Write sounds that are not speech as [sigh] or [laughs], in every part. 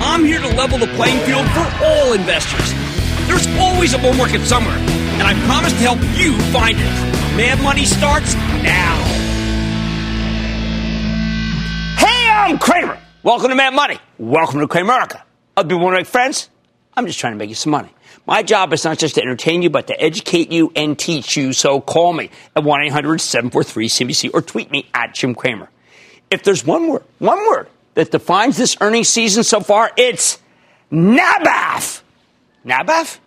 I'm here to level the playing field for all investors. There's always a bull market somewhere, and I promise to help you find it. Mad Money starts now. Hey, I'm Cramer. Welcome to Mad Money. Welcome to Cramerica. I'll be one of my friends. I'm just trying to make you some money. My job is not just to entertain you, but to educate you and teach you. So call me at 1 800 743 CNBC or tweet me at Jim Cramer. If there's one word, one word that defines this earnings season so far, it's NABAF. NABAF?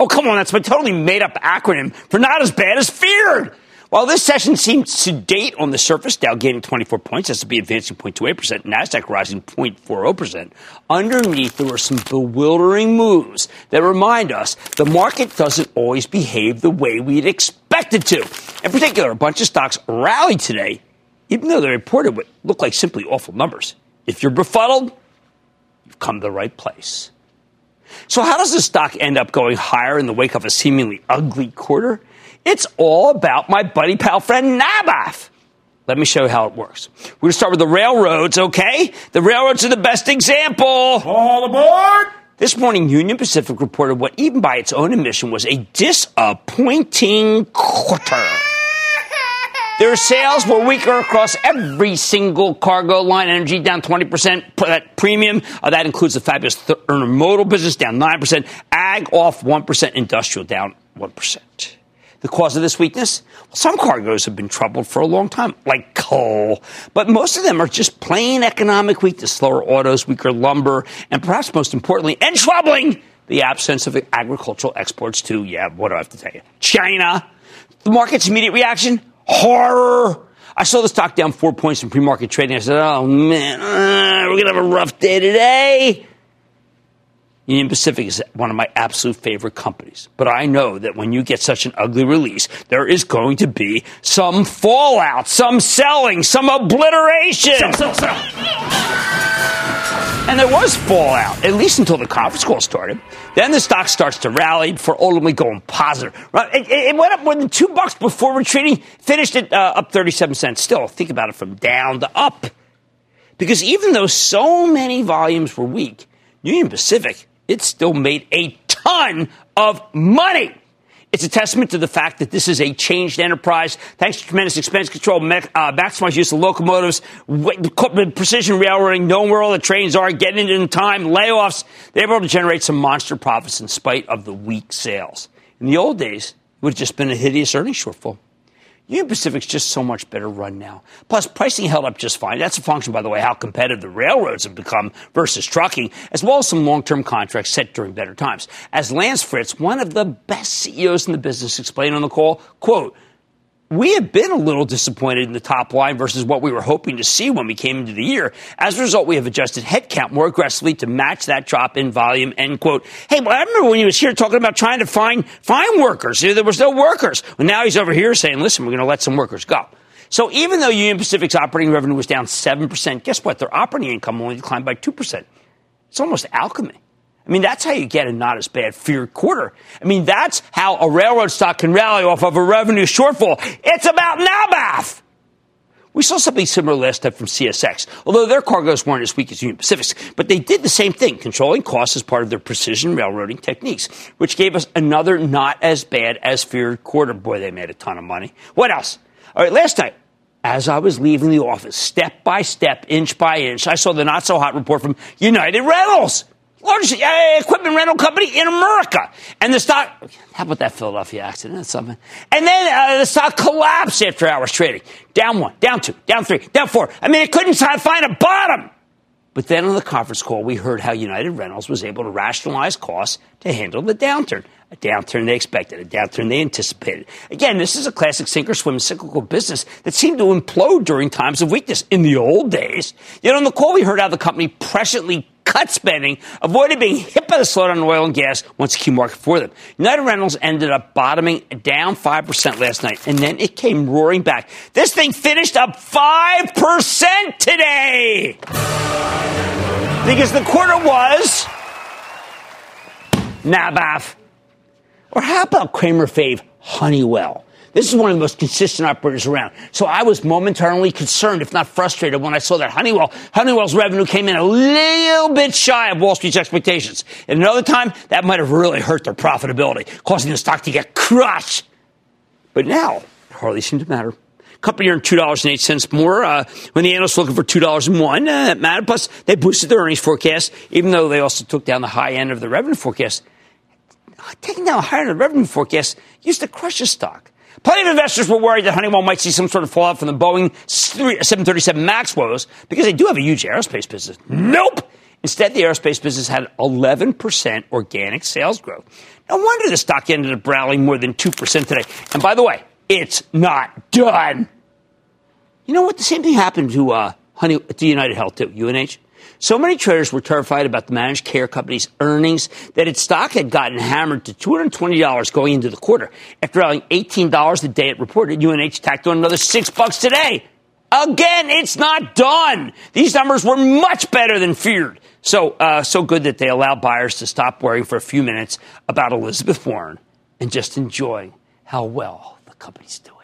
Oh, come on, that's my totally made up acronym for not as bad as feared. While this session seemed sedate on the surface, Dow gaining 24 points, S&P advancing 0.28%, Nasdaq rising 0.40%, underneath there were some bewildering moves that remind us the market doesn't always behave the way we'd expect it to. In particular, a bunch of stocks rallied today, even though they reported what looked like simply awful numbers. If you're befuddled, you've come to the right place. So, how does the stock end up going higher in the wake of a seemingly ugly quarter? It's all about my buddy, pal, friend, NABAF. Let me show you how it works. We're going to start with the railroads, okay? The railroads are the best example. All aboard! This morning, Union Pacific reported what, even by its own admission, was a disappointing quarter. Their sales were weaker across every single cargo line. Energy down 20%. That premium, uh, that includes the fabulous th- intermodal business down 9%. Ag off 1%. Industrial down 1%. The cause of this weakness? Well, some cargoes have been troubled for a long time, like coal. But most of them are just plain economic weakness, slower autos, weaker lumber, and perhaps most importantly and troubling, the absence of agricultural exports to, yeah, what do I have to tell you? China. The market's immediate reaction? Horror. I saw the stock down four points in pre-market trading. I said, oh man, uh, we're going to have a rough day today. Union Pacific is one of my absolute favorite companies. But I know that when you get such an ugly release, there is going to be some fallout, some selling, some obliteration. Sell, sell, sell. And there was fallout, at least until the conference call started. Then the stock starts to rally for ultimately going positive. It, it went up more than two bucks before retreating, finished it uh, up 37 cents. Still, think about it from down to up. Because even though so many volumes were weak, Union Pacific it still made a ton of money. It's a testament to the fact that this is a changed enterprise. Thanks to tremendous expense control, me- uh, maximized use of locomotives, precision railroading, knowing where all the trains are, getting it in time, layoffs. They were able to generate some monster profits in spite of the weak sales. In the old days, it would have just been a hideous earnings shortfall. Union Pacific's just so much better run now. Plus, pricing held up just fine. That's a function, by the way, how competitive the railroads have become versus trucking, as well as some long-term contracts set during better times. As Lance Fritz, one of the best CEOs in the business, explained on the call, quote, we have been a little disappointed in the top line versus what we were hoping to see when we came into the year. As a result, we have adjusted headcount more aggressively to match that drop in volume. End quote. Hey, well, I remember when he was here talking about trying to find find workers. There was no workers. Well, now he's over here saying, "Listen, we're going to let some workers go." So even though Union Pacific's operating revenue was down seven percent, guess what? Their operating income only declined by two percent. It's almost alchemy. I mean, that's how you get a not as bad feared quarter. I mean, that's how a railroad stock can rally off of a revenue shortfall. It's about NABAF. We saw something similar last time from CSX, although their cargoes weren't as weak as Union Pacific's. But they did the same thing, controlling costs as part of their precision railroading techniques, which gave us another not as bad as feared quarter. Boy, they made a ton of money. What else? All right, last night, as I was leaving the office, step by step, inch by inch, I saw the not so hot report from United Rentals largest equipment rental company in America. And the stock, how about that Philadelphia accident? That's something. And then uh, the stock collapsed after hours trading. Down one, down two, down three, down four. I mean, it couldn't find a bottom. But then on the conference call, we heard how United Rentals was able to rationalize costs to handle the downturn. A downturn they expected, a downturn they anticipated. Again, this is a classic sink or swim cyclical business that seemed to implode during times of weakness in the old days. Yet on the call, we heard how the company presciently cut spending, avoided being hit by the slowdown in oil and gas once the key market for them. United Rentals ended up bottoming down 5% last night, and then it came roaring back. This thing finished up 5% today! Because the quarter was NABAF. Or how about Cramer Fave Honeywell? This is one of the most consistent operators around. So I was momentarily concerned, if not frustrated, when I saw that Honeywell, Honeywell's revenue came in a little bit shy of Wall Street's expectations. And another time, that might have really hurt their profitability, causing the stock to get crushed. But now, it hardly seemed to matter. Company earned two dollars and eight cents more uh, when the analysts were looking for two dollars and one. Uh, that mattered. Plus, they boosted their earnings forecast, even though they also took down the high end of the revenue forecast. Taking down the high end of the revenue forecast used to crush the stock. Plenty of investors were worried that Honeywell might see some sort of fallout from the Boeing 737 MAX woes because they do have a huge aerospace business. Nope! Instead, the aerospace business had 11% organic sales growth. No wonder the stock ended up rallying more than 2% today. And by the way, it's not done. You know what? The same thing happened to, uh, Honey, to United Health, too, UNH. So many traders were terrified about the managed care company's earnings that its stock had gotten hammered to $220 going into the quarter. After rallying $18 the day it reported, UNH tacked on another six bucks today. Again, it's not done. These numbers were much better than feared. So, uh, so good that they allow buyers to stop worrying for a few minutes about Elizabeth Warren and just enjoy how well the company's doing.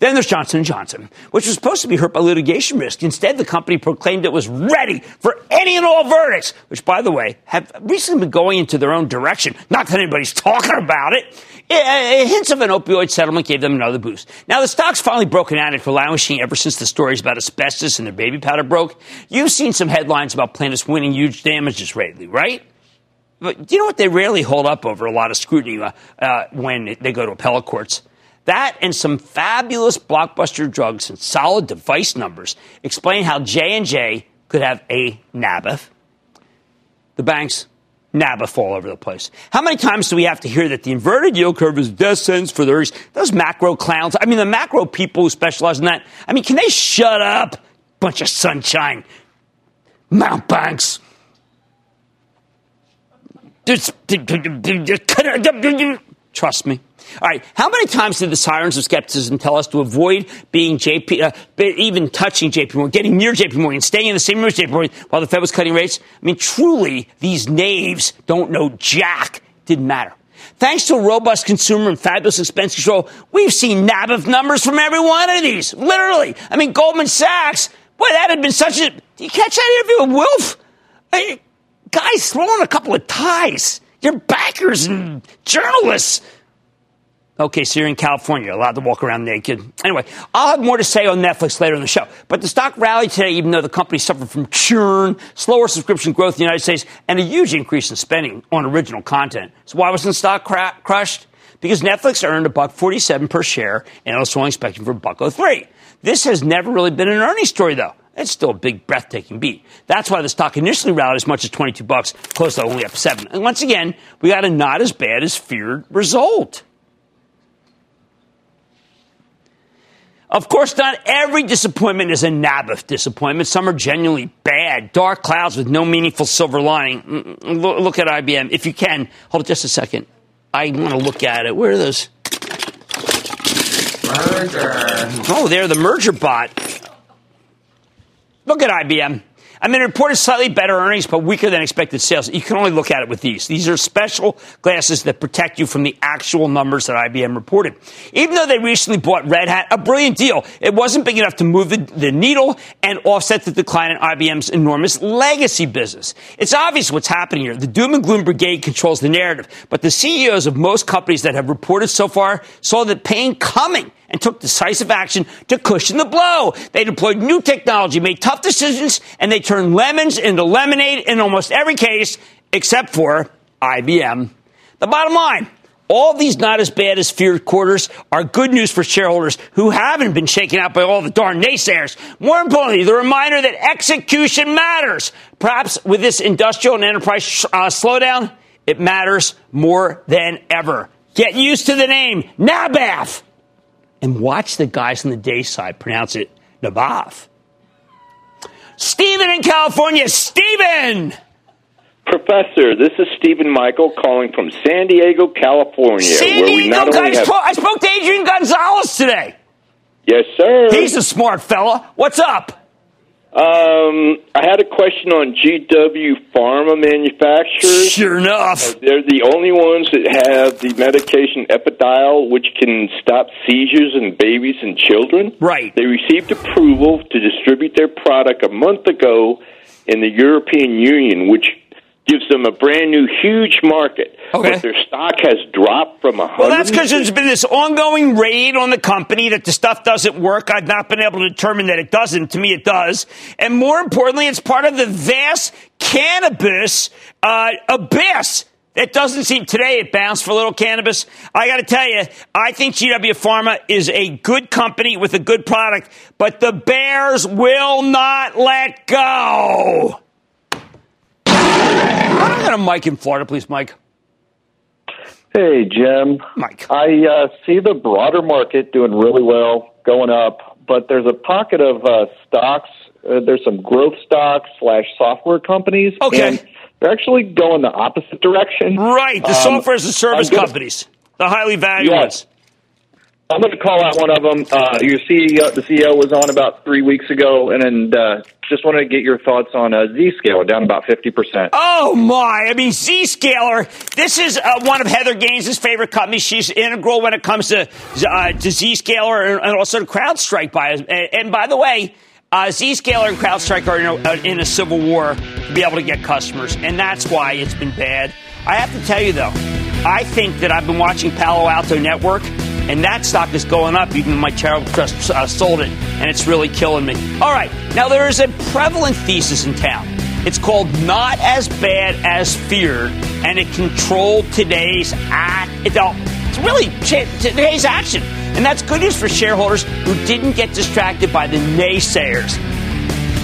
Then there's Johnson & Johnson, which was supposed to be hurt by litigation risk. Instead, the company proclaimed it was ready for any and all verdicts, which, by the way, have recently been going into their own direction. Not that anybody's talking about it. Hints of an opioid settlement gave them another boost. Now, the stock's finally broken out after languishing ever since the stories about asbestos and their baby powder broke. You've seen some headlines about plaintiffs winning huge damages lately, right? But do you know what? They rarely hold up over a lot of scrutiny uh, uh, when they go to appellate courts. That and some fabulous blockbuster drugs and solid device numbers explain how J&J could have a NABAF. The banks, NABAF all over the place. How many times do we have to hear that the inverted yield curve is death sentence for those, those macro clowns? I mean, the macro people who specialize in that. I mean, can they shut up? Bunch of sunshine. Mount Banks. Trust me. All right. How many times did the sirens of skepticism tell us to avoid being JP, uh, even touching JP Morgan, getting near JP Morgan, staying in the same room as JP Morgan while the Fed was cutting rates? I mean, truly, these knaves don't know jack. Didn't matter. Thanks to robust consumer and fabulous expense control, we've seen NABAF numbers from every one of these. Literally. I mean, Goldman Sachs, boy, that had been such a. You catch that interview with Wilf? Hey, guys throwing a couple of ties. Your backers and journalists Okay, so you're in California, allowed to walk around naked. Anyway, I'll have more to say on Netflix later in the show. But the stock rallied today, even though the company suffered from churn, slower subscription growth in the United States, and a huge increase in spending on original content. So why wasn't the stock cra- crushed? Because Netflix earned a buck 47 per share, and I was only expecting for a buck 03. This has never really been an earnings story, though. It's still a big, breathtaking beat. That's why the stock initially rallied as much as 22 bucks, close to only up seven. And once again, we got a not as bad as feared result. Of course, not every disappointment is a NABAF disappointment. Some are genuinely bad, dark clouds with no meaningful silver lining. Mm, mm, look at IBM. If you can, hold just a second. I want to look at it. Where are those? Merger. Oh, they're the merger bot. Look at IBM. I mean, it reported slightly better earnings, but weaker than expected sales. You can only look at it with these. These are special glasses that protect you from the actual numbers that IBM reported. Even though they recently bought Red Hat, a brilliant deal, it wasn't big enough to move the, the needle and offset the decline in IBM's enormous legacy business. It's obvious what's happening here. The doom and gloom brigade controls the narrative, but the CEOs of most companies that have reported so far saw the pain coming and took decisive action to cushion the blow. They deployed new technology, made tough decisions, and they turned lemons into lemonade in almost every case, except for IBM. The bottom line. All these not as bad as feared quarters are good news for shareholders who haven't been shaken out by all the darn naysayers. More importantly, the reminder that execution matters. Perhaps with this industrial and enterprise uh, slowdown, it matters more than ever. Get used to the name, NABAF and watch the guys on the day side pronounce it Nabath. Stephen in California. Stephen! Professor, this is Stephen Michael calling from San Diego, California. San Diego, guys. Have... I spoke to Adrian Gonzalez today. Yes, sir. He's a smart fella. What's up? Um, I had a question on GW Pharma manufacturers. Sure enough, uh, they're the only ones that have the medication Epidiolex, which can stop seizures in babies and children. Right. They received approval to distribute their product a month ago in the European Union, which gives them a brand new huge market. Okay. But their stock has dropped from a hundred. Well, that's because there's been this ongoing raid on the company that the stuff doesn't work. I've not been able to determine that it doesn't. To me, it does. And more importantly, it's part of the vast cannabis uh, abyss. It doesn't seem today it bounced for a little cannabis. I got to tell you, I think GW Pharma is a good company with a good product, but the Bears will not let go. I'm going to Mike in Florida, please, Mike. Hey, Jim. Mike. I uh, see the broader market doing really well, going up, but there's a pocket of uh, stocks. Uh, there's some growth stocks slash software companies. Okay. they're actually going the opposite direction. Right. The um, software as a service gonna, companies, the highly valued yes. ones. I'm going to call out one of them. Uh, your CEO, the CEO was on about three weeks ago, and, and uh, just wanted to get your thoughts on uh, Zscaler, down about 50%. Oh, my. I mean, Zscaler, this is uh, one of Heather Gaines' favorite companies. She's integral when it comes to, uh, to Zscaler and, and also to CrowdStrike. By, and, and by the way, uh, Zscaler and CrowdStrike are in a, uh, in a civil war to be able to get customers, and that's why it's been bad. I have to tell you, though, I think that I've been watching Palo Alto Network – and that stock is going up. Even my charitable trust uh, sold it, and it's really killing me. All right, now there is a prevalent thesis in town. It's called "Not as Bad as Feared," and it controlled today's act. It's, it's really today's action, and that's good news for shareholders who didn't get distracted by the naysayers.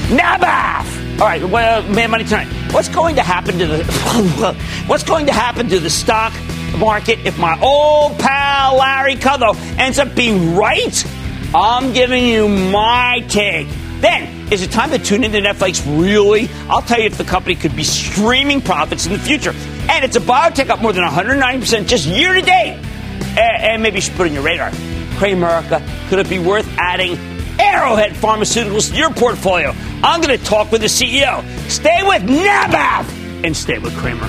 NABAF. All right, well, Mad Money tonight. What's going to happen to the [laughs] What's going to happen to the stock market if my old pal Larry Kudlow ends up being right? I'm giving you my take. Then, is it time to tune into Netflix? Really? I'll tell you if the company could be streaming profits in the future. And it's a biotech up more than 190% just year to date. And, and maybe you should put in your radar. Cramerica, could it be worth adding Arrowhead Pharmaceuticals to your portfolio? I'm going to talk with the CEO. Stay with NABAF and stay with Cramer.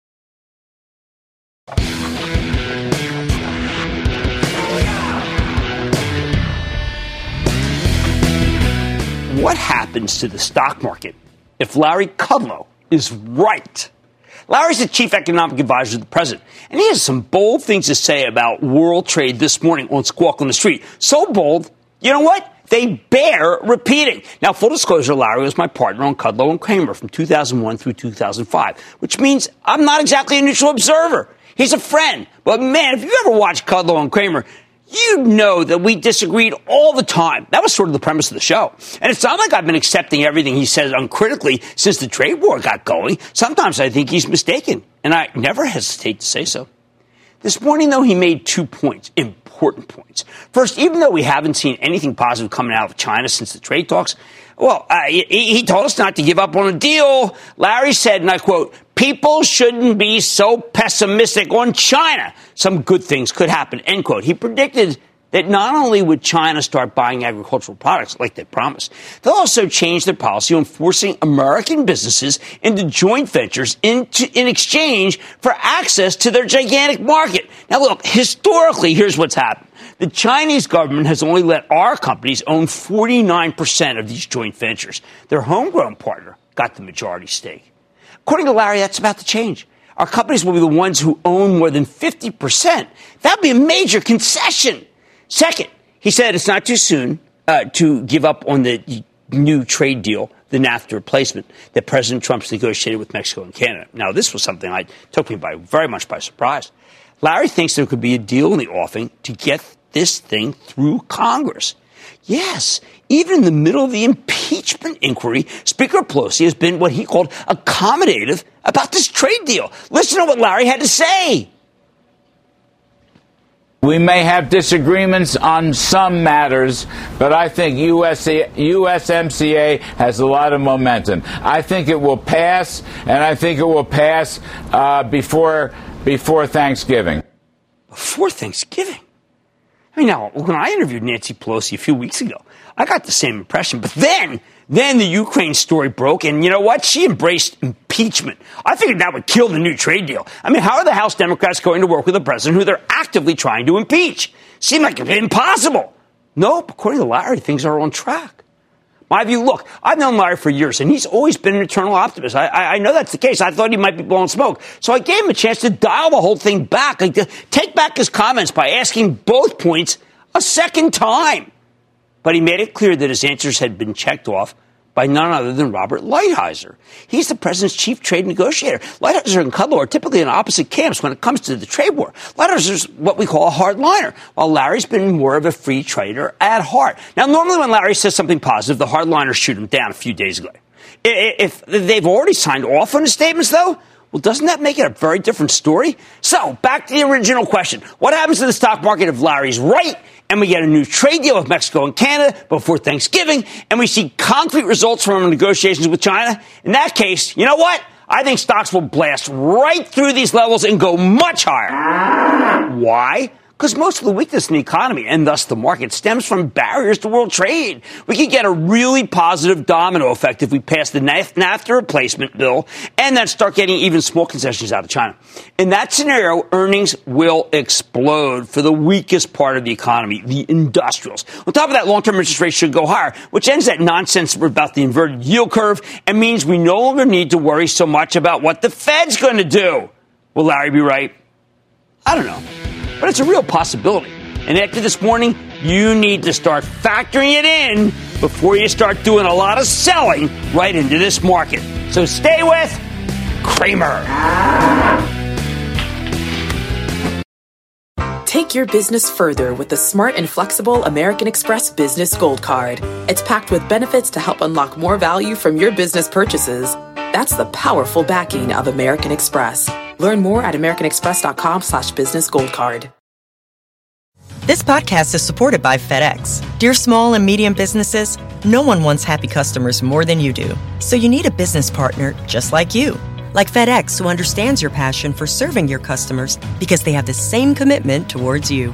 What happens to the stock market if Larry Kudlow is right? Larry's the chief economic advisor to the president, and he has some bold things to say about world trade this morning on Squawk on the Street. So bold, you know what? They bear repeating. Now, full disclosure, Larry was my partner on Kudlow and Cramer from 2001 through 2005, which means I'm not exactly a neutral observer. He's a friend. But man, if you ever watch Kudlow and Cramer, you know that we disagreed all the time. That was sort of the premise of the show. And it's not like I've been accepting everything he says uncritically since the trade war got going. Sometimes I think he's mistaken, and I never hesitate to say so. This morning, though, he made two points, important points. First, even though we haven't seen anything positive coming out of China since the trade talks, well, uh, he, he told us not to give up on a deal. Larry said, and I quote, people shouldn't be so pessimistic on China. Some good things could happen, end quote. He predicted that not only would China start buying agricultural products like they promised, they'll also change their policy on forcing American businesses into joint ventures into, in exchange for access to their gigantic market. Now, look, historically, here's what's happened. The Chinese government has only let our companies own 49% of these joint ventures. Their homegrown partner got the majority stake. According to Larry, that's about to change. Our companies will be the ones who own more than 50%. That'd be a major concession. Second, he said it's not too soon uh, to give up on the new trade deal, the NAFTA replacement that President Trump's negotiated with Mexico and Canada. Now, this was something I took me by very much by surprise. Larry thinks there could be a deal in the offing to get this thing through Congress. Yes, even in the middle of the impeachment inquiry, Speaker Pelosi has been what he called accommodative about this trade deal. Listen to what Larry had to say. We may have disagreements on some matters, but I think USMCA has a lot of momentum. I think it will pass, and I think it will pass uh, before before Thanksgiving. Before Thanksgiving. I mean, now when I interviewed Nancy Pelosi a few weeks ago, I got the same impression. But then, then the Ukraine story broke, and you know what? She embraced impeachment. I figured that would kill the new trade deal. I mean, how are the House Democrats going to work with a president who they're actively trying to impeach? Seemed like impossible. Nope, according to Larry, things are on track. My view, look, I've known Larry for years, and he's always been an eternal optimist. I, I, I, know that's the case. I thought he might be blowing smoke. So I gave him a chance to dial the whole thing back, like take back his comments by asking both points a second time. But he made it clear that his answers had been checked off by none other than Robert Lighthizer. He's the president's chief trade negotiator. Lighthizer and Kudlow are typically in opposite camps when it comes to the trade war. Lighthizer's what we call a hardliner, while Larry's been more of a free trader at heart. Now, normally when Larry says something positive, the hardliners shoot him down a few days ago. If they've already signed off on his statements, though, well, doesn't that make it a very different story? So, back to the original question. What happens to the stock market if Larry's right and we get a new trade deal with Mexico and Canada before Thanksgiving, and we see concrete results from our negotiations with China, in that case, you know what? I think stocks will blast right through these levels and go much higher. Why? Because most of the weakness in the economy and thus the market stems from barriers to world trade. We could get a really positive domino effect if we pass the NAFTA replacement bill and then start getting even small concessions out of China. In that scenario, earnings will explode for the weakest part of the economy, the industrials. On top of that, long-term interest rates should go higher, which ends that nonsense about the inverted yield curve and means we no longer need to worry so much about what the Fed's going to do. Will Larry be right? I don't know but it's a real possibility. And after this morning, you need to start factoring it in before you start doing a lot of selling right into this market. So stay with Cramer. Take your business further with the smart and flexible American Express Business Gold Card. It's packed with benefits to help unlock more value from your business purchases. That's the powerful backing of American Express. Learn more at americanexpress.com slash business gold card. This podcast is supported by FedEx. Dear small and medium businesses, no one wants happy customers more than you do. So you need a business partner just like you. Like FedEx, who understands your passion for serving your customers because they have the same commitment towards you.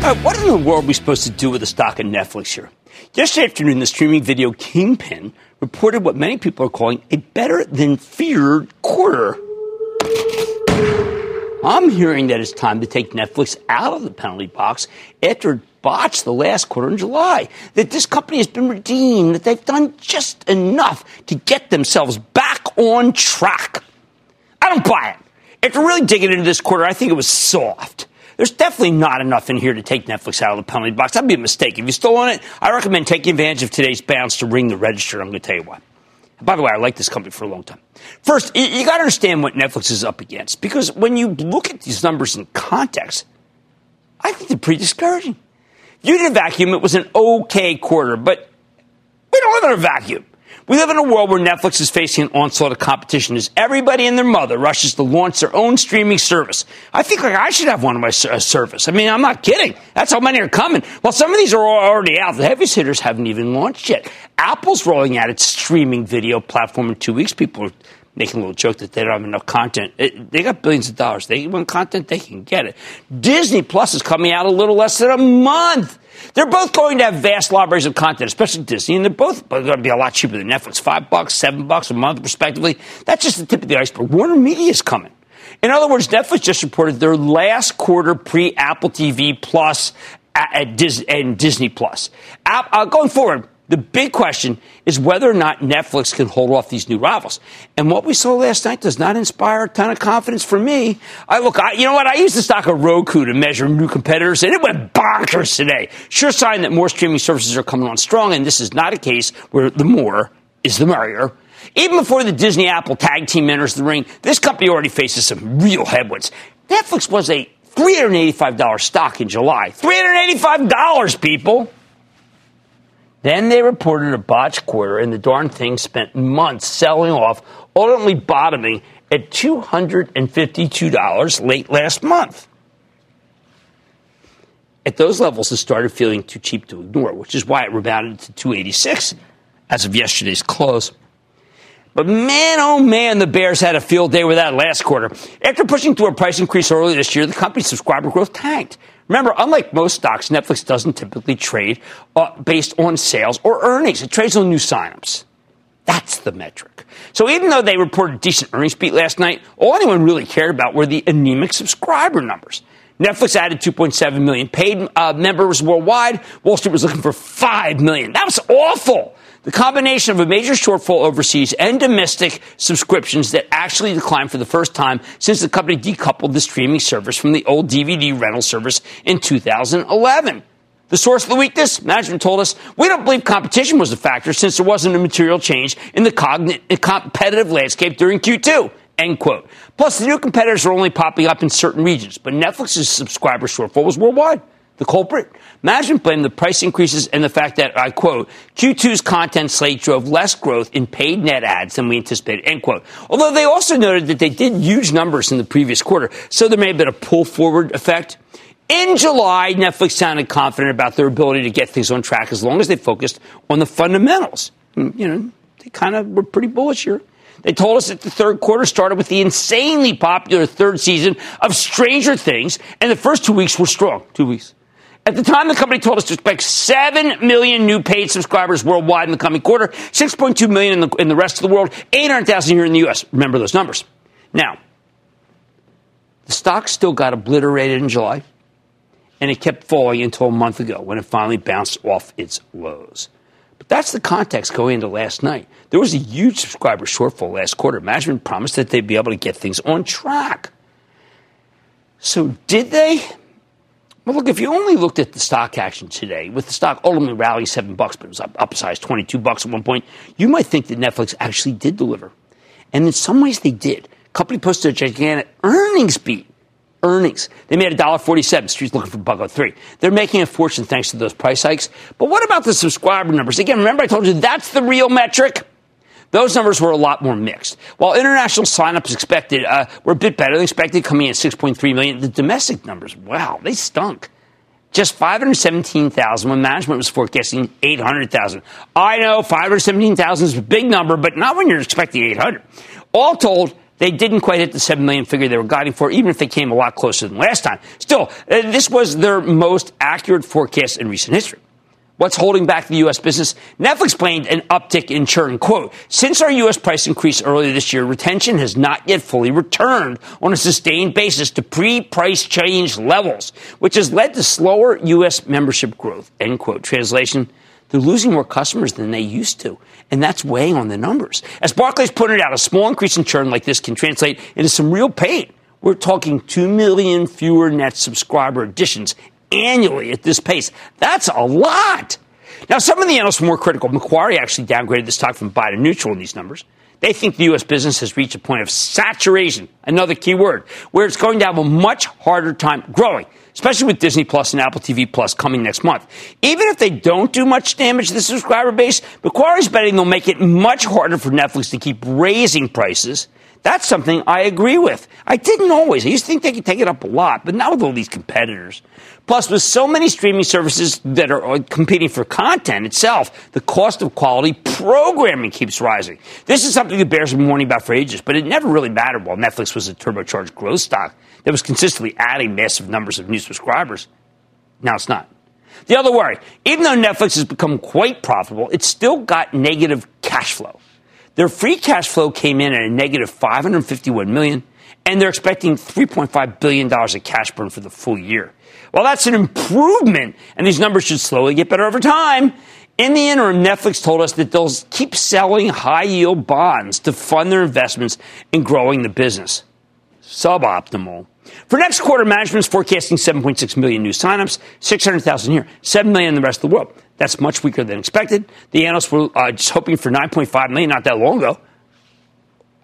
Right, what in the world are we supposed to do with the stock of Netflix here? Yesterday afternoon, the streaming video Kingpin reported what many people are calling a better than feared quarter. I'm hearing that it's time to take Netflix out of the penalty box after it botched the last quarter in July. That this company has been redeemed, that they've done just enough to get themselves back on track. I don't buy it. After really digging into this quarter, I think it was soft. There's definitely not enough in here to take Netflix out of the penalty box. That'd be a mistake. If you still own it, I recommend taking advantage of today's bounce to ring the register. I'm going to tell you why. By the way, I like this company for a long time. First, you, you got to understand what Netflix is up against because when you look at these numbers in context, I think they're pretty discouraging. You did a vacuum, it was an okay quarter, but we don't live in a vacuum. We live in a world where Netflix is facing an onslaught of competition as everybody and their mother rushes to launch their own streaming service. I think like I should have one of my uh, service. I mean, I'm not kidding. That's how many are coming. Well, some of these are already out. The heavy hitters haven't even launched yet. Apple's rolling out its streaming video platform in two weeks. People are making a little joke that they don't have enough content. It, they got billions of dollars. They want content, they can get it. Disney Plus is coming out a little less than a month. They're both going to have vast libraries of content, especially Disney, and they're both going to be a lot cheaper than Netflix. Five bucks, seven bucks a month, respectively. That's just the tip of the iceberg. Warner Media is coming. In other words, Netflix just reported their last quarter pre Apple TV Plus and Disney Plus. App, uh, going forward, the big question is whether or not Netflix can hold off these new rivals. And what we saw last night does not inspire a ton of confidence for me. I look, I, you know what? I used the stock of Roku to measure new competitors, and it went bonkers today. Sure sign that more streaming services are coming on strong, and this is not a case where the more is the merrier. Even before the Disney Apple tag team enters the ring, this company already faces some real headwinds. Netflix was a $385 stock in July. $385, people! Then they reported a botched quarter, and the darn thing spent months selling off, ultimately bottoming at $252 late last month. At those levels, it started feeling too cheap to ignore, which is why it rebounded to 286 as of yesterday's close. But man, oh man, the Bears had a field day with that last quarter. After pushing through a price increase earlier this year, the company's subscriber growth tanked. Remember, unlike most stocks, Netflix doesn't typically trade uh, based on sales or earnings. It trades on new signups. That's the metric. So even though they reported decent earnings beat last night, all anyone really cared about were the anemic subscriber numbers. Netflix added 2.7 million paid uh, members worldwide. Wall Street was looking for 5 million. That was awful. The combination of a major shortfall overseas and domestic subscriptions that actually declined for the first time since the company decoupled the streaming service from the old DVD rental service in 2011. The source of the weakness, management told us, we don't believe competition was a factor since there wasn't a material change in the competitive landscape during Q2. end quote. Plus, the new competitors are only popping up in certain regions, but Netflix's subscriber shortfall was worldwide. The culprit? Management blamed the price increases and the fact that, I quote, Q2's content slate drove less growth in paid net adds than we anticipated, end quote. Although they also noted that they did huge numbers in the previous quarter, so there may have been a pull forward effect. In July, Netflix sounded confident about their ability to get things on track as long as they focused on the fundamentals. Hmm, you know, they kind of were pretty bullish here. They told us that the third quarter started with the insanely popular third season of Stranger Things, and the first two weeks were strong. Two weeks. At the time, the company told us to expect 7 million new paid subscribers worldwide in the coming quarter, 6.2 million in the, in the rest of the world, 800,000 here in the U.S. Remember those numbers. Now, the stock still got obliterated in July, and it kept falling until a month ago when it finally bounced off its lows. But that's the context going into last night. There was a huge subscriber shortfall last quarter. Management promised that they'd be able to get things on track. So, did they? Well, look, if you only looked at the stock action today, with the stock ultimately rallying seven bucks, but it was up, upsized 22 bucks at one point, you might think that Netflix actually did deliver. And in some ways they did. Company posted a gigantic earnings beat. Earnings. They made $1.47. Street's looking for buck 03. They're making a fortune thanks to those price hikes. But what about the subscriber numbers? Again, remember I told you that's the real metric? Those numbers were a lot more mixed. While international signups expected uh, were a bit better than expected, coming in at 6.3 million, the domestic numbers, wow, they stunk. Just 517,000 when management was forecasting 800,000. I know 517,000 is a big number, but not when you're expecting 800. All told, they didn't quite hit the 7 million figure they were guiding for, even if they came a lot closer than last time. Still, uh, this was their most accurate forecast in recent history. What's holding back the U.S. business? Netflix blamed an uptick in churn. Quote, since our U.S. price increase earlier this year, retention has not yet fully returned on a sustained basis to pre-price change levels, which has led to slower U.S. membership growth. End quote. Translation, they're losing more customers than they used to, and that's weighing on the numbers. As Barclays pointed out, a small increase in churn like this can translate into some real pain. We're talking 2 million fewer net subscriber additions annually at this pace. That's a lot. Now, some of the analysts were more critical. Macquarie actually downgraded the stock from buy to neutral in these numbers. They think the U.S. business has reached a point of saturation, another key word, where it's going to have a much harder time growing, especially with Disney Plus and Apple TV Plus coming next month. Even if they don't do much damage to the subscriber base, Macquarie's betting they'll make it much harder for Netflix to keep raising prices that's something I agree with. I didn't always. I used to think they could take it up a lot, but not with all these competitors. Plus, with so many streaming services that are uh, competing for content itself, the cost of quality programming keeps rising. This is something that Bears been warning about for ages, but it never really mattered while Netflix was a turbocharged growth stock that was consistently adding massive numbers of new subscribers. Now it's not. The other worry, even though Netflix has become quite profitable, it's still got negative cash flow. Their free cash flow came in at a negative 551 million, and they're expecting 3.5 billion dollars of cash burn for the full year. While that's an improvement, and these numbers should slowly get better over time, in the interim, Netflix told us that they'll keep selling high yield bonds to fund their investments in growing the business. Suboptimal. For next quarter, management's forecasting 7.6 million new signups, 600,000 here, 7 million in the rest of the world. That's much weaker than expected. The analysts were uh, just hoping for 9.5 million not that long ago.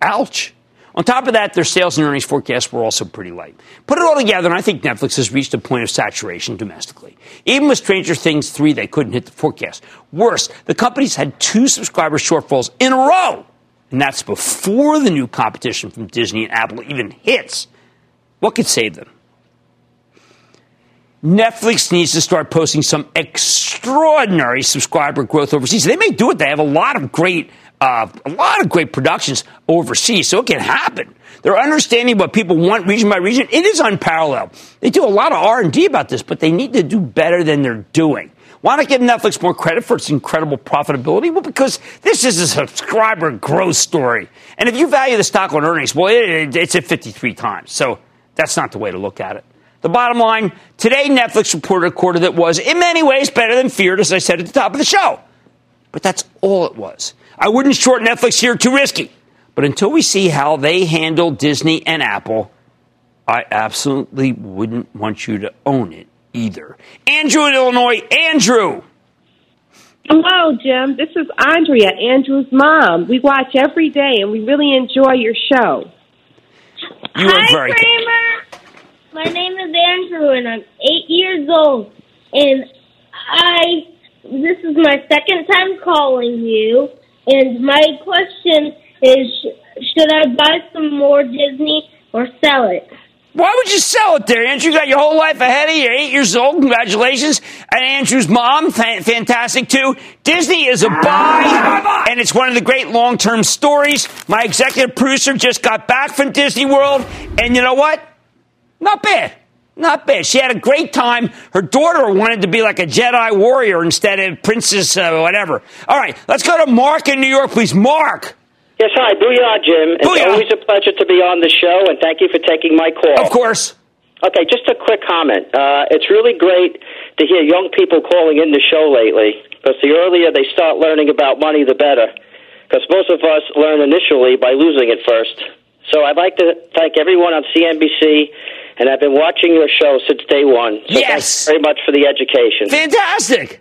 Ouch. On top of that, their sales and earnings forecasts were also pretty light. Put it all together, and I think Netflix has reached a point of saturation domestically. Even with Stranger Things 3, they couldn't hit the forecast. Worse, the company's had two subscriber shortfalls in a row, and that's before the new competition from Disney and Apple even hits. What could save them? Netflix needs to start posting some extraordinary subscriber growth overseas. They may do it. They have a lot of great, uh, a lot of great productions overseas, so it can happen. They're understanding what people want region by region. It is unparalleled. They do a lot of R and D about this, but they need to do better than they're doing. Why not give Netflix more credit for its incredible profitability? Well, because this is a subscriber growth story. And if you value the stock on earnings, well, it, it's at 53 times. So that's not the way to look at it. The bottom line today, Netflix reported a quarter that was, in many ways, better than feared, as I said at the top of the show. But that's all it was. I wouldn't short Netflix here, too risky. But until we see how they handle Disney and Apple, I absolutely wouldn't want you to own it either. Andrew in Illinois. Andrew. Hello, Jim. This is Andrea, Andrew's mom. We watch every day and we really enjoy your show. You Hi, Cramer. My name is Andrew, and I'm eight years old. And I, this is my second time calling you. And my question is, sh- should I buy some more Disney or sell it? Why would you sell it there, Andrew? You got your whole life ahead of you. Eight years old. Congratulations. And Andrew's mom, fa- fantastic too. Disney is a buy, and it's one of the great long-term stories. My executive producer just got back from Disney World, and you know what? Not bad. Not bad. She had a great time. Her daughter wanted to be like a Jedi warrior instead of princess, uh, whatever. All right, let's go to Mark in New York, please. Mark. Yes, hi. Booyah, Jim. It's Booyah. always a pleasure to be on the show, and thank you for taking my call. Of course. Okay, just a quick comment. Uh, it's really great to hear young people calling in the show lately, because the earlier they start learning about money, the better. Because most of us learn initially by losing it first. So I'd like to thank everyone on CNBC, and I've been watching your show since day one. So Yes. thanks very much for the education. Fantastic.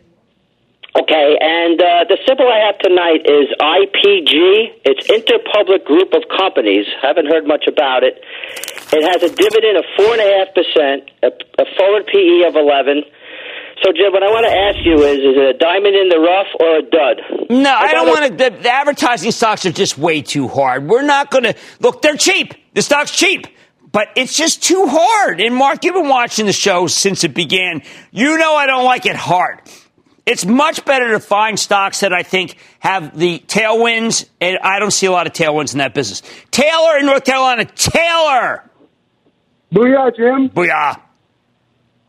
Okay, and uh, the symbol I have tonight is IPG. It's Interpublic Group of Companies. Haven't heard much about it. It has a dividend of four and a half percent, a forward PE of eleven. So, Jim, what I want to ask you is: Is it a diamond in the rough or a dud? No, I don't want to. The, the advertising stocks are just way too hard. We're not going to look. They're cheap. The stock's cheap, but it's just too hard. And Mark, you've been watching the show since it began. You know I don't like it hard. It's much better to find stocks that I think have the tailwinds, and I don't see a lot of tailwinds in that business. Taylor in North Carolina. Taylor. Booyah, Jim. Booyah.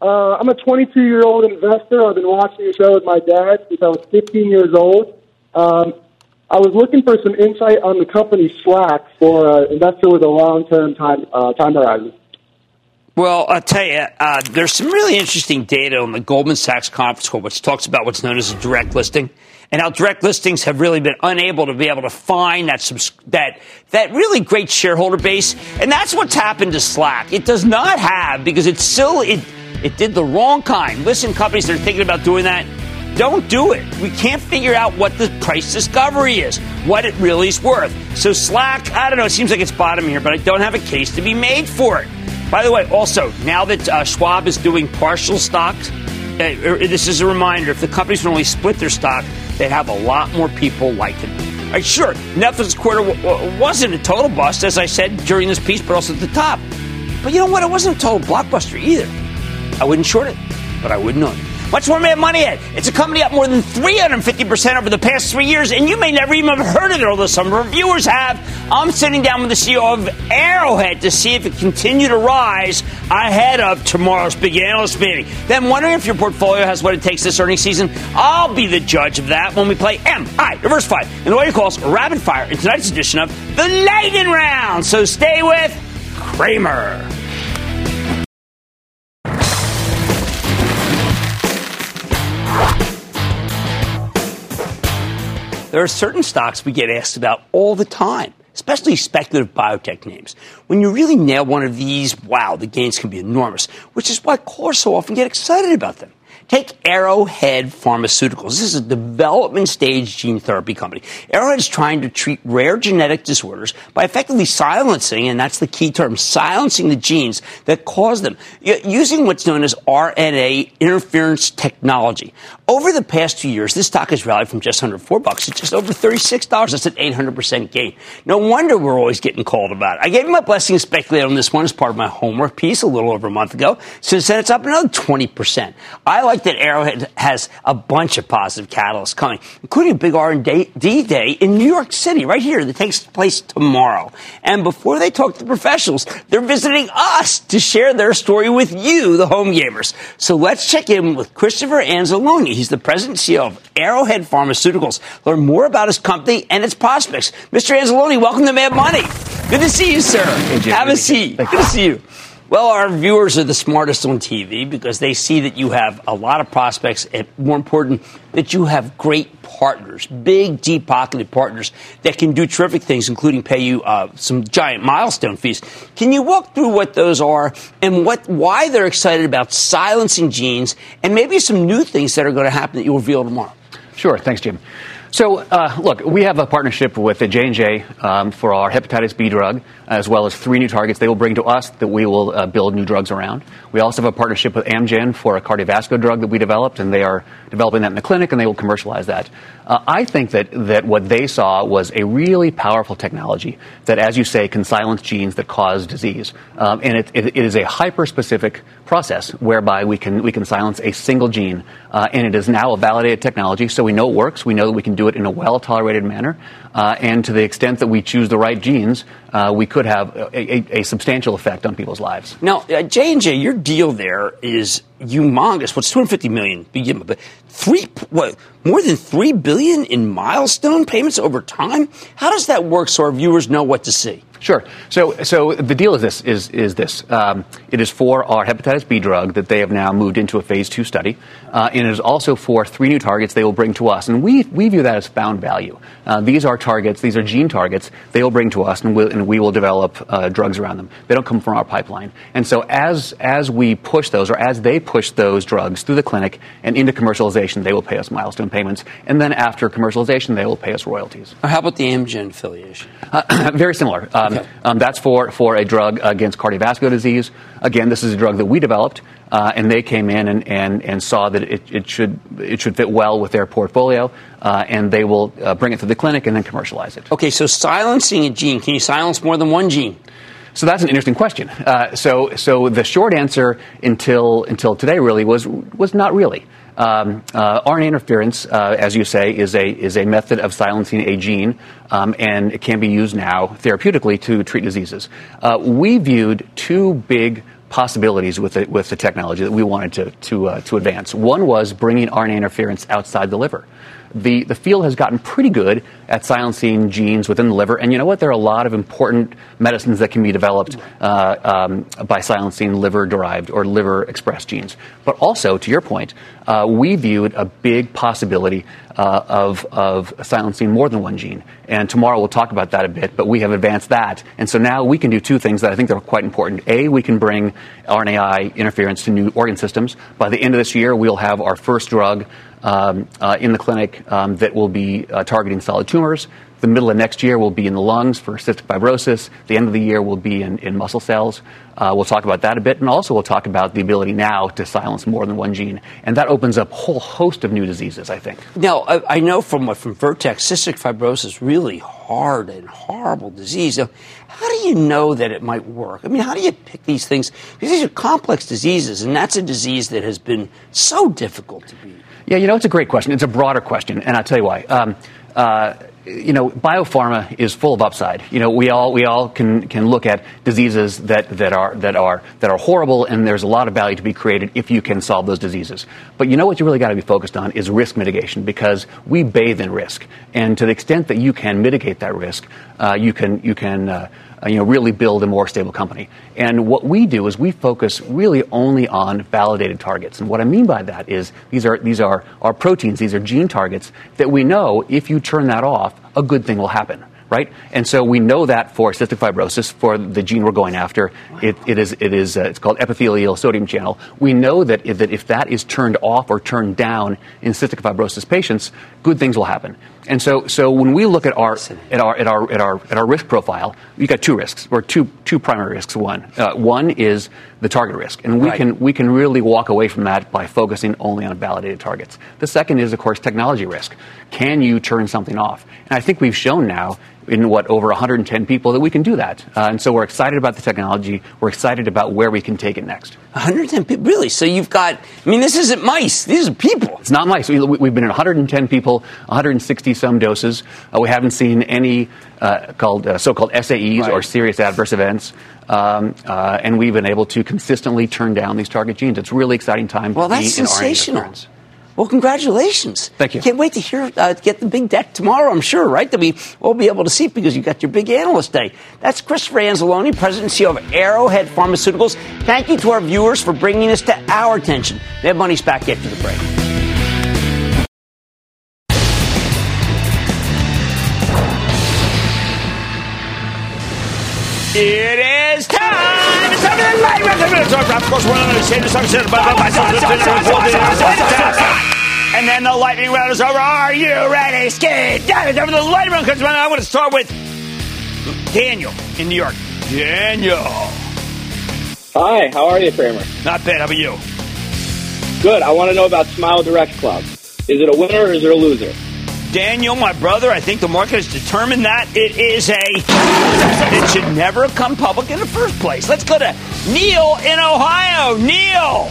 Uh, I'm a 22 year old investor. I've been watching your show with my dad since I was 15 years old. Um, I was looking for some insight on the company Slack for an investor with a long term time uh, time horizon. Well, I'll tell you, uh, there's some really interesting data on the Goldman Sachs conference call, which talks about what's known as a direct listing, and how direct listings have really been unable to be able to find that subs- that that really great shareholder base, and that's what's happened to Slack. It does not have because it's still it it did the wrong kind. Listen, companies that are thinking about doing that. Don't do it. We can't figure out what the price discovery is, what it really is worth. So Slack, I don't know, it seems like it's bottom here, but I don't have a case to be made for it. By the way, also, now that uh, Schwab is doing partial stocks, uh, er, this is a reminder if the companies would only split their stock, they'd have a lot more people. All right, sure, Netflix quarter w- wasn't a total bust, as I said during this piece, but also at the top. But you know what? It wasn't a total blockbuster either. I wouldn't short it, but I wouldn't own it. Much more Mad Money at. It's a company up more than 350% over the past three years, and you may never even have heard of it, although some of our viewers have. I'm sitting down with the CEO of Arrowhead to see if it continue to rise ahead of tomorrow's big analyst meeting. Then wondering if your portfolio has what it takes this earnings season. I'll be the judge of that when we play MI Diversified and the way you calls Rapid Fire in tonight's edition of the Lightning Round. So stay with Cramer. There are certain stocks we get asked about all the time, especially speculative biotech names. When you really nail one of these, wow, the gains can be enormous, which is why callers so often get excited about them. Take Arrowhead Pharmaceuticals. This is a development stage gene therapy company. Arrowhead is trying to treat rare genetic disorders by effectively silencing, and that's the key term, silencing the genes that cause them, using what's known as RNA interference technology. Over the past two years, this stock has rallied from just under four bucks to just over $36. That's an 800% gain. No wonder we're always getting called about it. I gave my blessing to speculate on this one as part of my homework piece a little over a month ago. Since then, it's up another 20%. I like that Arrowhead has a bunch of positive catalysts coming, including a big R&D day in New York City, right here, that takes place tomorrow. And before they talk to professionals, they're visiting us to share their story with you, the home gamers. So let's check in with Christopher Anzalone. He's the president and CEO of Arrowhead Pharmaceuticals. Learn more about his company and its prospects. Mr. Anzalone, welcome to Mad Money. Good to see you, sir. Have a seat. Good to see you. Well, our viewers are the smartest on TV because they see that you have a lot of prospects, and more important, that you have great partners, big, deep pocketed partners that can do terrific things, including pay you uh, some giant milestone fees. Can you walk through what those are and what why they're excited about silencing genes and maybe some new things that are going to happen that you'll reveal tomorrow? Sure. Thanks, Jim. So, uh, look, we have a partnership with the J&J um, for our hepatitis B drug, as well as three new targets they will bring to us that we will uh, build new drugs around. We also have a partnership with Amgen for a cardiovascular drug that we developed, and they are developing that in the clinic, and they will commercialize that. Uh, I think that, that what they saw was a really powerful technology that, as you say, can silence genes that cause disease. Um, and it, it, it is a hyper-specific process whereby we can, we can silence a single gene. Uh, and it is now a validated technology, so we know it works. We know that we can do it in a well-tolerated manner. Uh, and to the extent that we choose the right genes, uh, we could have a, a, a, substantial effect on people's lives. Now, uh, J and J, your deal there is humongous. What's 250 million? But three what more than three billion in milestone payments over time. How does that work? So our viewers know what to see. Sure. So, so the deal is this: is is this? Um, it is for our hepatitis B drug that they have now moved into a phase two study, uh, and it is also for three new targets they will bring to us, and we we view that as found value. Uh, these are targets; these are gene targets they will bring to us, and, we'll, and we will develop uh, drugs around them. They don't come from our pipeline, and so as as we push those, or as they push those drugs through the clinic and into commercialization, they will pay us milestone payments, and then after commercialization, they will pay us royalties. How about the Amgen affiliation? Uh, [clears throat] very similar. Um, okay. um, that's for, for a drug against cardiovascular disease. Again, this is a drug that we developed, uh, and they came in and, and, and saw that it, it, should, it should fit well with their portfolio, uh, and they will uh, bring it to the clinic and then commercialize it. Okay, so silencing a gene, can you silence more than one gene? So that's an interesting question. Uh, so, so the short answer until until today really was was not really. Um, uh, RNA interference, uh, as you say, is a is a method of silencing a gene, um, and it can be used now therapeutically to treat diseases. Uh, we viewed two big possibilities with the, with the technology that we wanted to to, uh, to advance. One was bringing RNA interference outside the liver the, the field has gotten pretty good at silencing genes within the liver. And you know what? There are a lot of important medicines that can be developed uh, um, by silencing liver derived or liver expressed genes. But also, to your point, uh, we viewed a big possibility uh, of, of silencing more than one gene. And tomorrow we'll talk about that a bit, but we have advanced that. And so now we can do two things that I think are quite important. A, we can bring RNAi interference to new organ systems. By the end of this year, we'll have our first drug um, uh, in the clinic um, that will be uh, targeting solid tumors. The middle of next year will be in the lungs for cystic fibrosis. The end of the year will be in, in muscle cells. Uh, we'll talk about that a bit, and also we'll talk about the ability now to silence more than one gene, and that opens up a whole host of new diseases. I think. Now, I, I know from from Vertex, cystic fibrosis really hard and horrible disease. Now, how do you know that it might work? I mean, how do you pick these things? Because these are complex diseases, and that's a disease that has been so difficult to beat. Yeah, you know, it's a great question. It's a broader question, and I'll tell you why. Um, uh, you know, biopharma is full of upside. You know, we all we all can can look at diseases that, that are that are that are horrible, and there's a lot of value to be created if you can solve those diseases. But you know what you really got to be focused on is risk mitigation because we bathe in risk, and to the extent that you can mitigate that risk, uh, you can you can. Uh, uh, you know, really build a more stable company. And what we do is we focus really only on validated targets. And what I mean by that is these are these are our proteins, these are gene targets that we know if you turn that off, a good thing will happen right? And so we know that for cystic fibrosis, for the gene we're going after, it, it is, it is uh, it's called epithelial sodium channel. We know that if, that if that is turned off or turned down in cystic fibrosis patients, good things will happen. And so, so when we look at our, at our, at our, at our, at our risk profile, we got two risks, or two, two primary risks. One, uh, one is the target risk, and we right. can, we can really walk away from that by focusing only on validated targets. The second is, of course, technology risk. Can you turn something off? And I think we've shown now in what over 110 people that we can do that. Uh, and so we're excited about the technology. We're excited about where we can take it next. 110 people, really? So you've got. I mean, this isn't mice. These are people. It's not mice. We, have been in 110 people, 160 some doses. Uh, we haven't seen any uh, called uh, so-called SAEs right. or serious adverse events. Um, uh, and we've been able to consistently turn down these target genes. It's really exciting time. Well, that's sensational. Well, congratulations. Thank you. Can't wait to hear, uh, get the big deck tomorrow, I'm sure, right? That we will be able to see because you got your big analyst day. That's Christopher Anzalone, President and CEO of Arrowhead Pharmaceuticals. Thank you to our viewers for bringing this to our attention. They have money's back after the break. It is time! It's time of course, one of the And then the lightning round is over. Are you ready? Skate down. Over the lightning round comes around. I want to start with Daniel in New York. Daniel. Hi, how are you, Cramer? Not bad. How about you? Good. I want to know about Smile Direct Club. Is it a winner or is it a loser? Daniel, my brother, I think the market has determined that it is a. It should never have come public in the first place. Let's go to Neil in Ohio. Neil.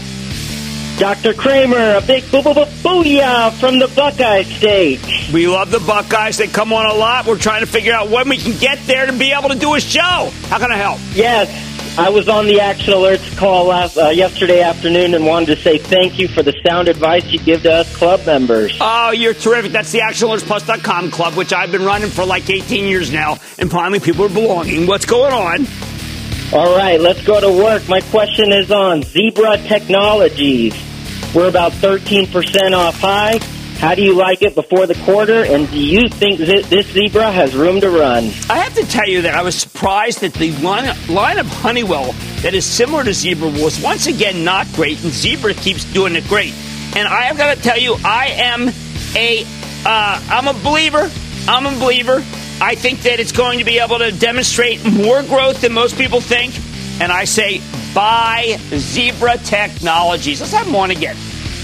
Dr. Cramer, a big boo boo boo booyah from the Buckeye State. We love the Buckeyes. They come on a lot. We're trying to figure out when we can get there to be able to do a show. How can I help? Yes, I was on the Action Alerts call last, uh, yesterday afternoon and wanted to say thank you for the sound advice you give to us club members. Oh, you're terrific. That's the ActionAlertsPlus.com club, which I've been running for like 18 years now, and finally people are belonging. What's going on? All right, let's go to work. My question is on Zebra Technologies. We're about 13% off high. How do you like it before the quarter? And do you think that this Zebra has room to run? I have to tell you that I was surprised that the line, line of Honeywell that is similar to Zebra was once again not great, and Zebra keeps doing it great. And I have got to tell you, I am a, uh, I'm a believer. I'm a believer. I think that it's going to be able to demonstrate more growth than most people think. And I say, buy Zebra Technologies. Let's have them on again.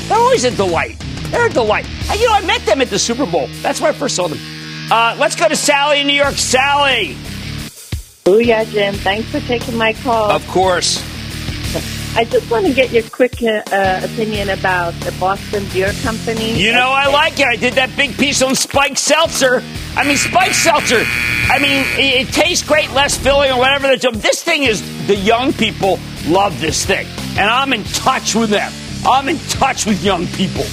They're always a delight. They're a delight. And, you know, I met them at the Super Bowl. That's where I first saw them. Uh, let's go to Sally in New York. Sally. Oh yeah, Jim. Thanks for taking my call. Of course. I just want to get your quick uh, opinion about the Boston Beer Company. You know, I like it. I did that big piece on Spike Seltzer. I mean, Spike Seltzer. I mean, it, it tastes great, less filling or whatever. This thing is, the young people love this thing. And I'm in touch with them. I'm in touch with young people.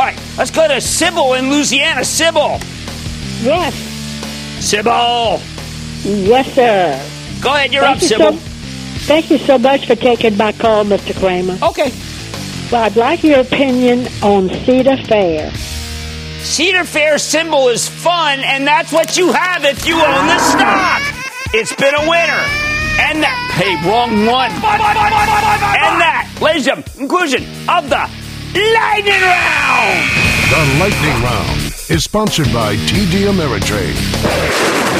All right, let's go to Sybil in Louisiana. Sybil. Yes. Sybil. Yes, sir. Go ahead, you're Thank up, you Sybil. So, thank you so much for taking my call, Mr. Cramer. Okay. Well, I'd like your opinion on Cedar Fair. Cedar Fair symbol is fun, and that's what you have if you own the stock. It's been a winner. And that, hey, wrong one. And that, ladies and gentlemen, conclusion of the Lightning Round. The Lightning Round is sponsored by TD Ameritrade.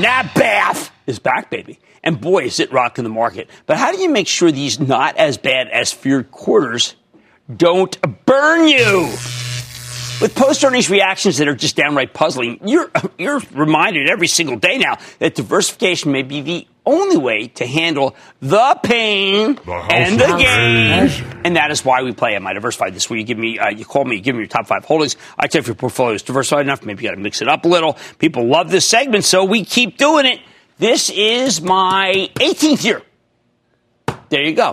NABAF is back, baby. And boy, is it rocking the market. But how do you make sure these not as bad as feared quarters don't burn you? With post earnings reactions that are just downright puzzling, you're, you're reminded every single day now that diversification may be the only way to handle the pain and the gain. And that is why we play Am I Diversified this week. You give me, uh, you call me, you give me your top five holdings. I tell you if your portfolio is diversified enough, maybe you got to mix it up a little. People love this segment, so we keep doing it. This is my 18th year. There you go.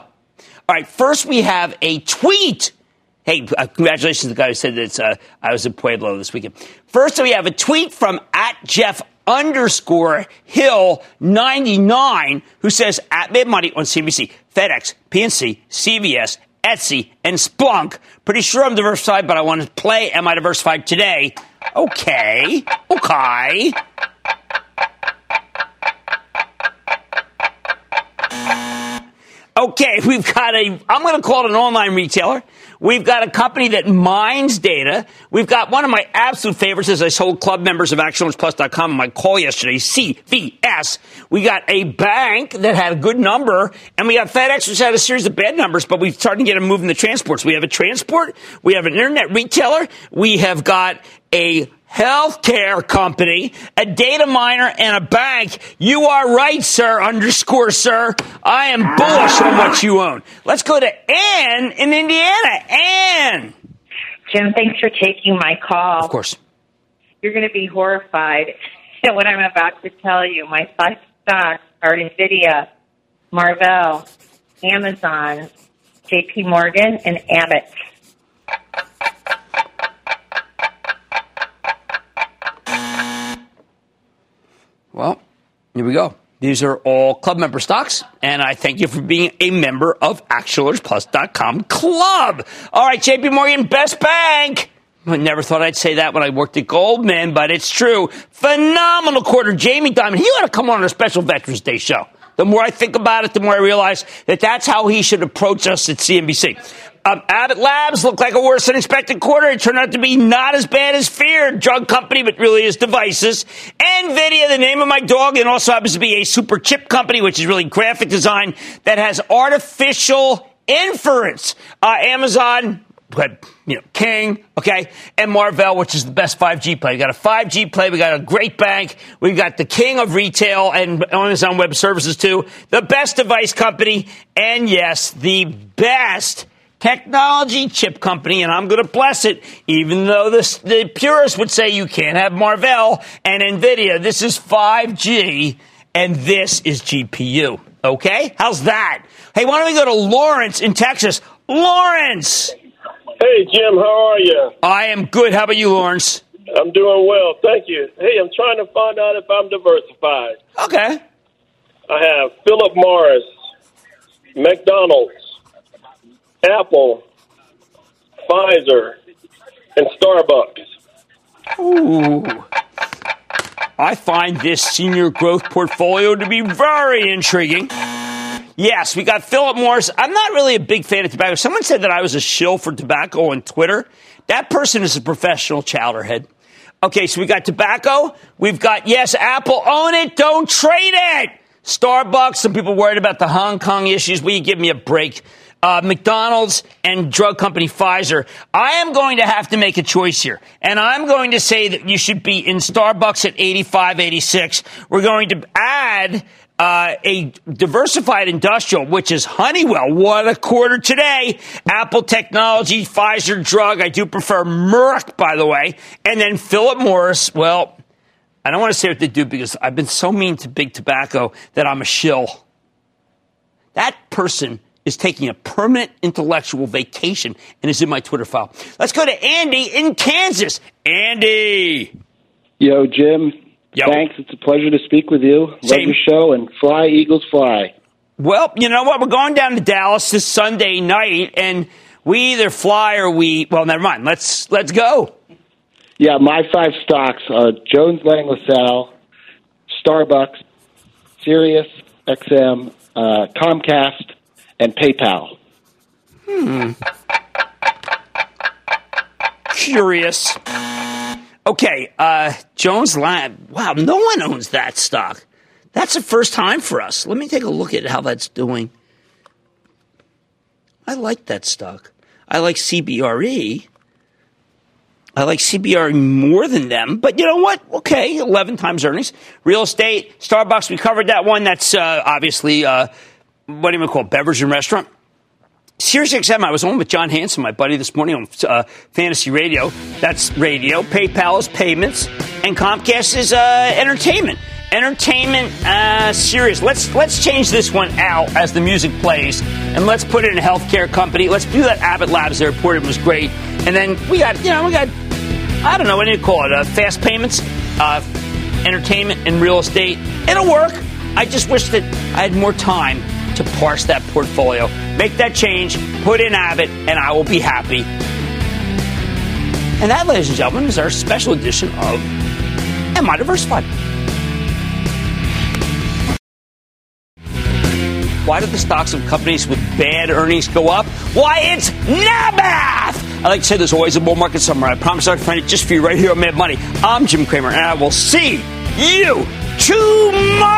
All right, first we have a tweet. Hey, uh, congratulations to the guy who said that uh, I was in Pueblo this weekend. First, we have a tweet from at Jeff underscore Hill 99 who says at Mad Money on CBC, FedEx, PNC, CVS, Etsy, and Splunk. Pretty sure I'm diversified, but I want to play Am I Diversified today? Okay. Okay. Okay, we've got a, I'm going to call it an online retailer. We've got a company that mines data. We've got one of my absolute favorites as I sold club members of ActionAlertsPlus.com on my call yesterday, CVS. We got a bank that had a good number, and we got FedEx, which had a series of bad numbers, but we've started to get a move in the transports. We have a transport, we have an internet retailer, we have got a healthcare company, a data miner, and a bank. You are right, sir, underscore, sir. I am bullish on what you own. Let's go to Ann in Indiana. Ann. Jim, thanks for taking my call. Of course. You're going to be horrified [laughs] at what I'm about to tell you. My five stocks are Nvidia, Marvell, Amazon, J.P. Morgan, and Abbott. Well, here we go. These are all club member stocks, and I thank you for being a member of ActionAlertsPlus.com club. All right, JP Morgan, best bank. I never thought I'd say that when I worked at Goldman, but it's true. Phenomenal quarter. Jamie Dimon, he ought to come on our special Veterans Day show. The more I think about it, the more I realize that that's how he should approach us at CNBC. Um, Abbott Labs looked like a worse than expected quarter. It turned out to be not as bad as feared. Drug company, but really is devices. NVIDIA, the name of my dog, and also happens to be a super chip company, which is really graphic design that has artificial inference. Uh, Amazon, you know, King, okay, and Marvell, which is the best 5G play. We got a 5G play. We got a great bank. We've got the king of retail and Amazon Web Services too. The best device company, and yes, the best technology chip company, and I'm going to bless it, even though this, the purists would say you can't have Marvell and NVIDIA. This is 5G, and this is GPU. Okay? How's that? Hey, why don't we go to Lawrence in Texas? Lawrence! Hey, Jim, how are you? I am good. How about you, Lawrence? I'm doing well, thank you. Hey, I'm trying to find out if I'm diversified. Okay. I have Philip Morris, McDonald's, Apple, Pfizer, and Starbucks. Ooh. I find this senior growth portfolio to be very intriguing. Yes, we got Philip Morris. I'm not really a big fan of tobacco. Someone said that I was a shill for tobacco on Twitter. That person is a professional chowderhead. Okay, so we got tobacco. We've got, yes, Apple, own it, don't trade it. Starbucks, some people worried about the Hong Kong issues. Will you give me a break? Uh, McDonald's and drug company Pfizer. I am going to have to make a choice here. And I'm going to say that you should be in Starbucks at 85, 86. We're going to add uh, a diversified industrial, which is Honeywell. What a quarter today. Apple Technology, Pfizer Drug. I do prefer Merck, by the way. And then Philip Morris. Well, I don't want to say what they do because I've been so mean to big tobacco that I'm a shill. That person is taking a permanent intellectual vacation and is in my Twitter file. Let's go to Andy in Kansas. Andy. Yo, Jim. Yo. Thanks. It's a pleasure to speak with you. Love your show and fly, Eagles, fly. Well, you know what? We're going down to Dallas this Sunday night, and we either fly or we. Well, never mind. Let's let's go. Yeah, my five stocks: are Jones Lang LaSalle, Starbucks, Sirius XM, uh, Comcast, and PayPal. Hmm. Curious. Okay, uh, Jones Lang. Wow, no one owns that stock. That's the first time for us. Let me take a look at how that's doing. I like that stock. I like CBRE. I like CBRE more than them, but you know what? Okay, 11 times earnings. Real estate, Starbucks, we covered that one. That's uh, obviously, uh, what do you call it, beverage and restaurant. Sirius XM, I was on with John Hanson, my buddy, this morning on uh, Fantasy Radio. That's radio. PayPal is payments, and Comcast is uh, entertainment. Entertainment, uh, Sirius. Let's let's change this one out as the music plays, and let's put it in a healthcare company. Let's do that Abbott Labs there. reported was great, and then we got you know we got I don't know what do you call it? Uh, fast payments, uh, entertainment, and real estate. It'll work. I just wish that I had more time to parse that portfolio. Make that change, put in Abbott, and I will be happy. And that, ladies and gentlemen, is our special edition of Am I Diversified? Why do the stocks of companies with bad earnings go up? Why, it's NABAF! I like to say there's always a bull market somewhere. I promise I'll find it just for you right here on Mad Money. I'm Jim Cramer, and I will see you tomorrow!